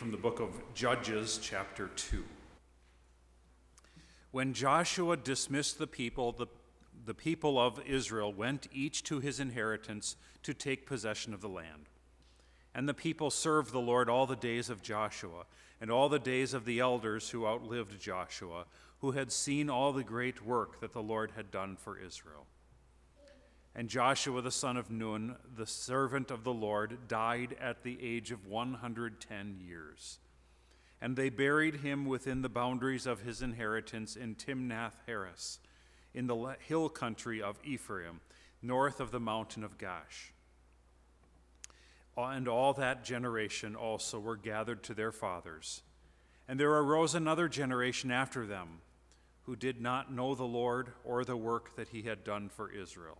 from the book of Judges, chapter 2. When Joshua dismissed the people, the, the people of Israel went each to his inheritance to take possession of the land. And the people served the Lord all the days of Joshua, and all the days of the elders who outlived Joshua, who had seen all the great work that the Lord had done for Israel. And Joshua the son of Nun, the servant of the Lord, died at the age of 110 years. And they buried him within the boundaries of his inheritance in Timnath Heres, in the hill country of Ephraim, north of the mountain of Gaash. And all that generation also were gathered to their fathers. And there arose another generation after them, who did not know the Lord or the work that he had done for Israel.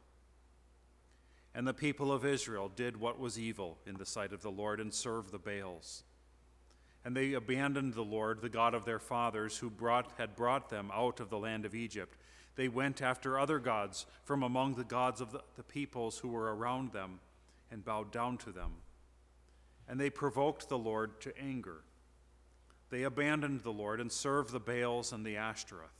And the people of Israel did what was evil in the sight of the Lord and served the Baals. And they abandoned the Lord, the God of their fathers, who brought, had brought them out of the land of Egypt. They went after other gods from among the gods of the, the peoples who were around them and bowed down to them. And they provoked the Lord to anger. They abandoned the Lord and served the Baals and the Ashtoreth.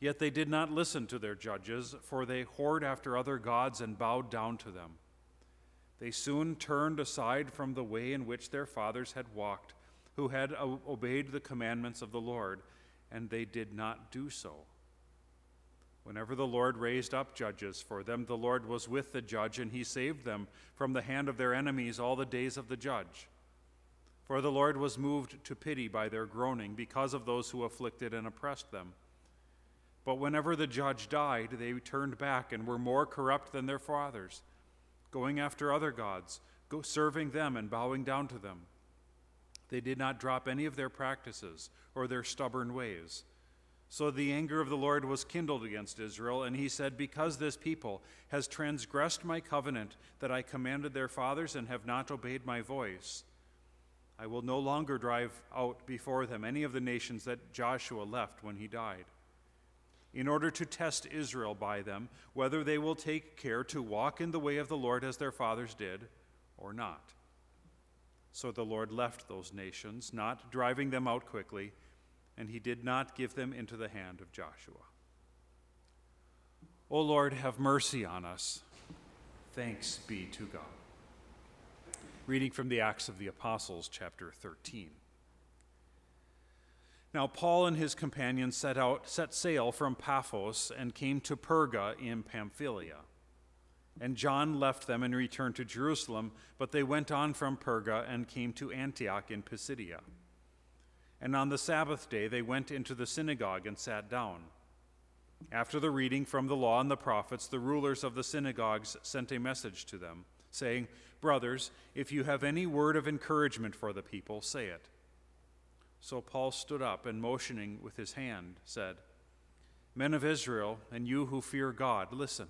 Yet they did not listen to their judges, for they whored after other gods and bowed down to them. They soon turned aside from the way in which their fathers had walked, who had obeyed the commandments of the Lord, and they did not do so. Whenever the Lord raised up judges for them, the Lord was with the judge, and he saved them from the hand of their enemies all the days of the judge. For the Lord was moved to pity by their groaning because of those who afflicted and oppressed them. But whenever the judge died, they turned back and were more corrupt than their fathers, going after other gods, serving them and bowing down to them. They did not drop any of their practices or their stubborn ways. So the anger of the Lord was kindled against Israel, and he said, Because this people has transgressed my covenant that I commanded their fathers and have not obeyed my voice, I will no longer drive out before them any of the nations that Joshua left when he died in order to test Israel by them, whether they will take care to walk in the way of the Lord as their fathers did or not. So the Lord left those nations, not driving them out quickly, and he did not give them into the hand of Joshua. O Lord, have mercy on us. Thanks be to God. Reading from the Acts of the Apostles, chapter 13. Now Paul and his companions set out set sail from Paphos and came to Perga in Pamphylia. And John left them and returned to Jerusalem, but they went on from Perga and came to Antioch in Pisidia. And on the Sabbath day they went into the synagogue and sat down. After the reading from the law and the prophets, the rulers of the synagogues sent a message to them, saying, Brothers, if you have any word of encouragement for the people, say it. So Paul stood up and, motioning with his hand, said, Men of Israel, and you who fear God, listen.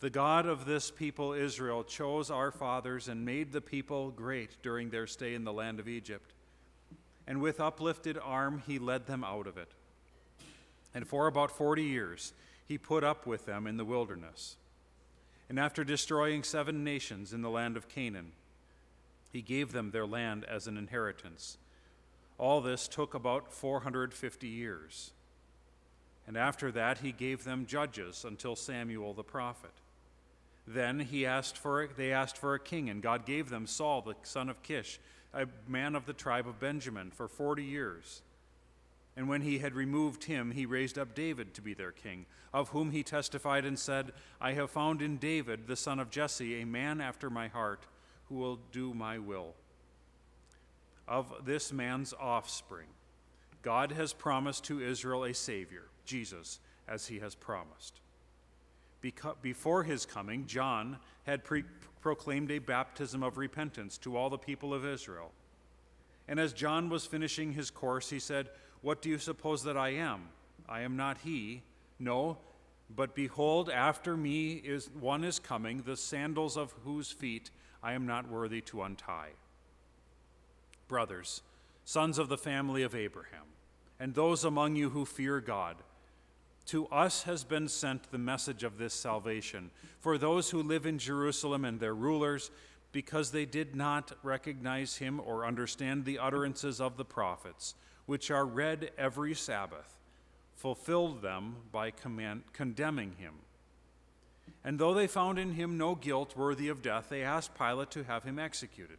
The God of this people, Israel, chose our fathers and made the people great during their stay in the land of Egypt. And with uplifted arm, he led them out of it. And for about 40 years, he put up with them in the wilderness. And after destroying seven nations in the land of Canaan, he gave them their land as an inheritance all this took about 450 years. And after that, he gave them judges until Samuel the prophet. Then he asked for, they asked for a king, and God gave them Saul, the son of Kish, a man of the tribe of Benjamin, for 40 years. And when he had removed him, he raised up David to be their king, of whom he testified and said, I have found in David, the son of Jesse, a man after my heart, who will do my will of this man's offspring. God has promised to Israel a Savior, Jesus, as he has promised. before his coming, John had pre- proclaimed a baptism of repentance to all the people of Israel. And as John was finishing his course, he said, What do you suppose that I am? I am not he. No, but behold, after me is one is coming, the sandals of whose feet I am not worthy to untie. Brothers, sons of the family of Abraham, and those among you who fear God, to us has been sent the message of this salvation for those who live in Jerusalem and their rulers, because they did not recognize him or understand the utterances of the prophets, which are read every Sabbath, fulfilled them by command, condemning him. And though they found in him no guilt worthy of death, they asked Pilate to have him executed.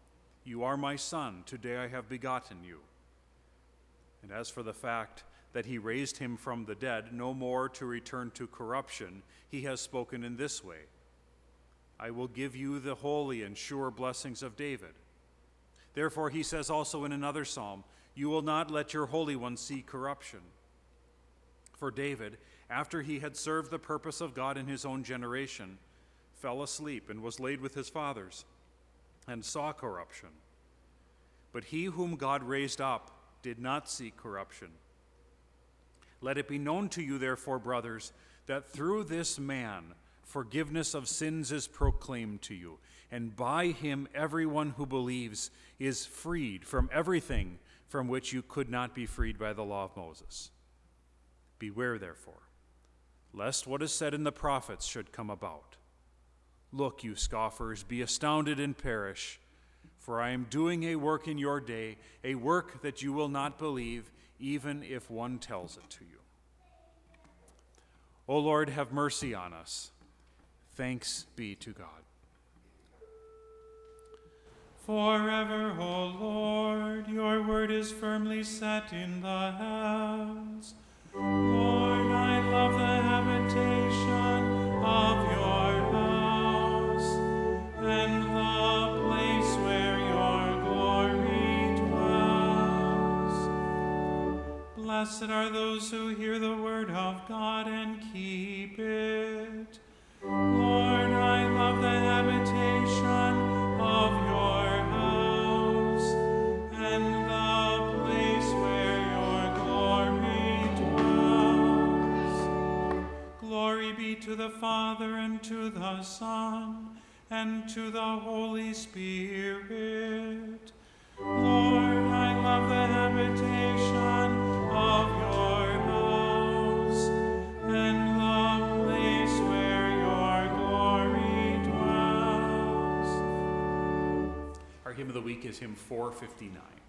You are my son, today I have begotten you. And as for the fact, that he raised him from the dead, no more to return to corruption, he has spoken in this way I will give you the holy and sure blessings of David. Therefore, he says also in another psalm, You will not let your Holy One see corruption. For David, after he had served the purpose of God in his own generation, fell asleep and was laid with his fathers, and saw corruption. But he whom God raised up did not see corruption. Let it be known to you, therefore, brothers, that through this man forgiveness of sins is proclaimed to you, and by him everyone who believes is freed from everything from which you could not be freed by the law of Moses. Beware, therefore, lest what is said in the prophets should come about. Look, you scoffers, be astounded and perish, for I am doing a work in your day, a work that you will not believe even if one tells it to you. O Lord, have mercy on us. Thanks be to God. Forever, O Lord, your word is firmly set in the heavens. Lord, I love the Blessed are those who hear the word of God and keep it. Lord, I love the habitation of your house and the place where your glory dwells. Glory be to the Father and to the Son and to the Holy Spirit. Lord, I love the habitation Our hymn of the week is hymn 459.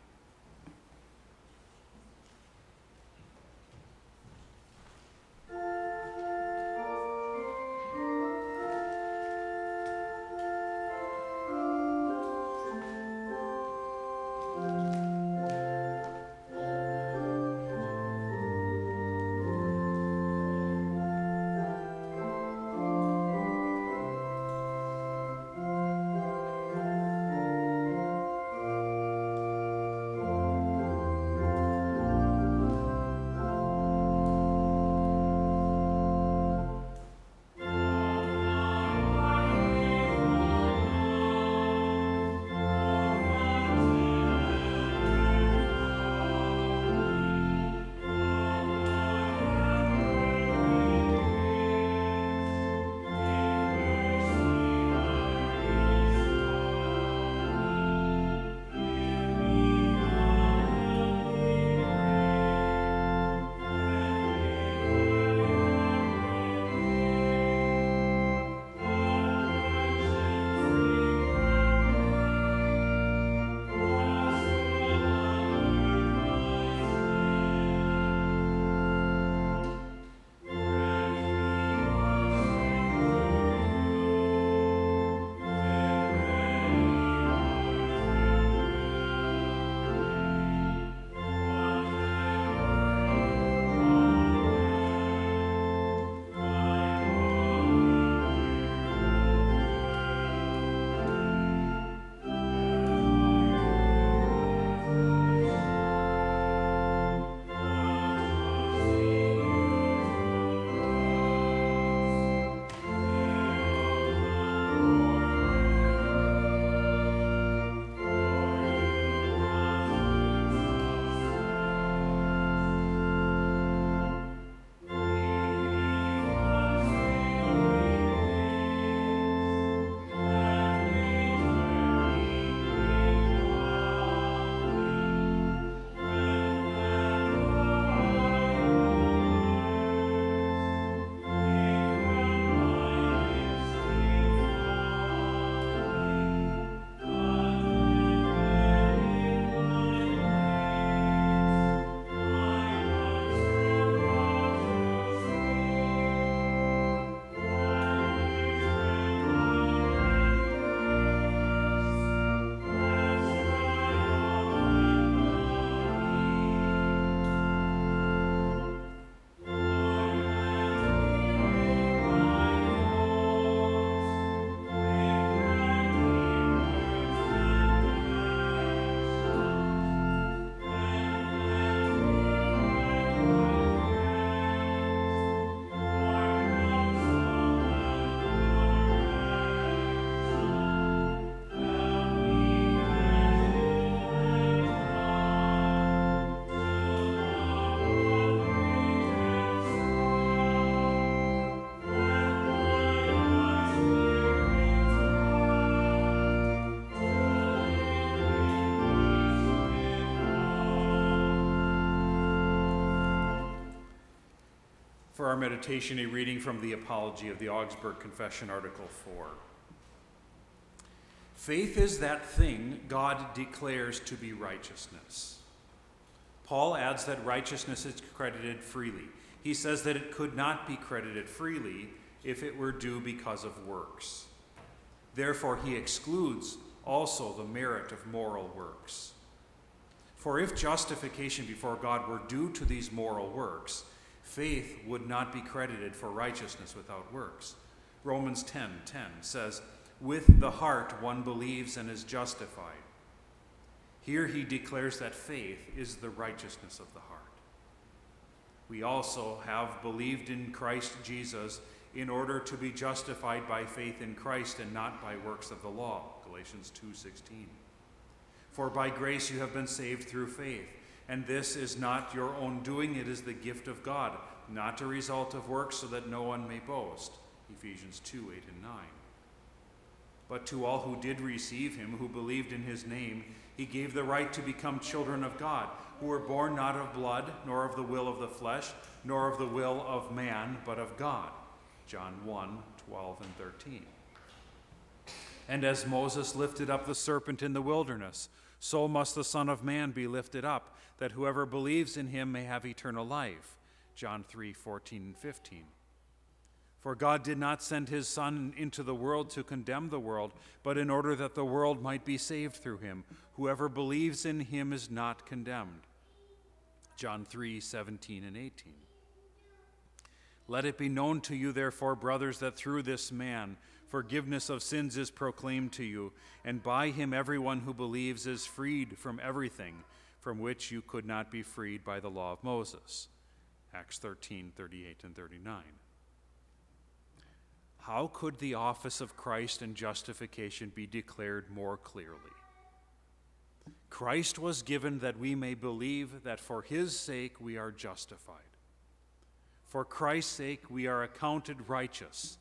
For our meditation, a reading from the Apology of the Augsburg Confession, Article 4. Faith is that thing God declares to be righteousness. Paul adds that righteousness is credited freely. He says that it could not be credited freely if it were due because of works. Therefore, he excludes also the merit of moral works. For if justification before God were due to these moral works, faith would not be credited for righteousness without works. Romans 10:10 10, 10 says, "With the heart one believes and is justified." Here he declares that faith is the righteousness of the heart. We also have believed in Christ Jesus in order to be justified by faith in Christ and not by works of the law. Galatians 2:16. For by grace you have been saved through faith, and this is not your own doing, it is the gift of God, not a result of works so that no one may boast. Ephesians 2, 8 and 9. But to all who did receive him, who believed in his name, he gave the right to become children of God, who were born not of blood, nor of the will of the flesh, nor of the will of man, but of God. John 1 12 and 13. And as Moses lifted up the serpent in the wilderness, so must the Son of Man be lifted up, that whoever believes in him may have eternal life. John 3 14 and 15. For God did not send his Son into the world to condemn the world, but in order that the world might be saved through him. Whoever believes in him is not condemned. John 3 17 and 18. Let it be known to you, therefore, brothers, that through this man forgiveness of sins is proclaimed to you, and by him everyone who believes is freed from everything from which you could not be freed by the law of Moses. Acts 13 38 and 39. How could the office of Christ and justification be declared more clearly? Christ was given that we may believe that for his sake we are justified. For Christ's sake, we are accounted righteous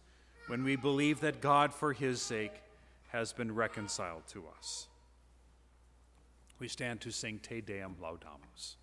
when we believe that God, for his sake, has been reconciled to us. We stand to sing Te Deum Laudamus.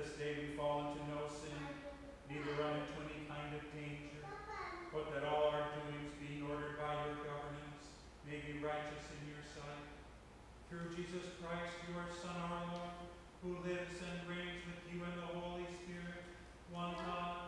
this day we fall into no sin, neither run into any kind of danger, but that all our doings, being ordered by your governance, may be righteous in your sight. Through Jesus Christ, your Son, our Lord, who lives and reigns with you in the Holy Spirit, one God,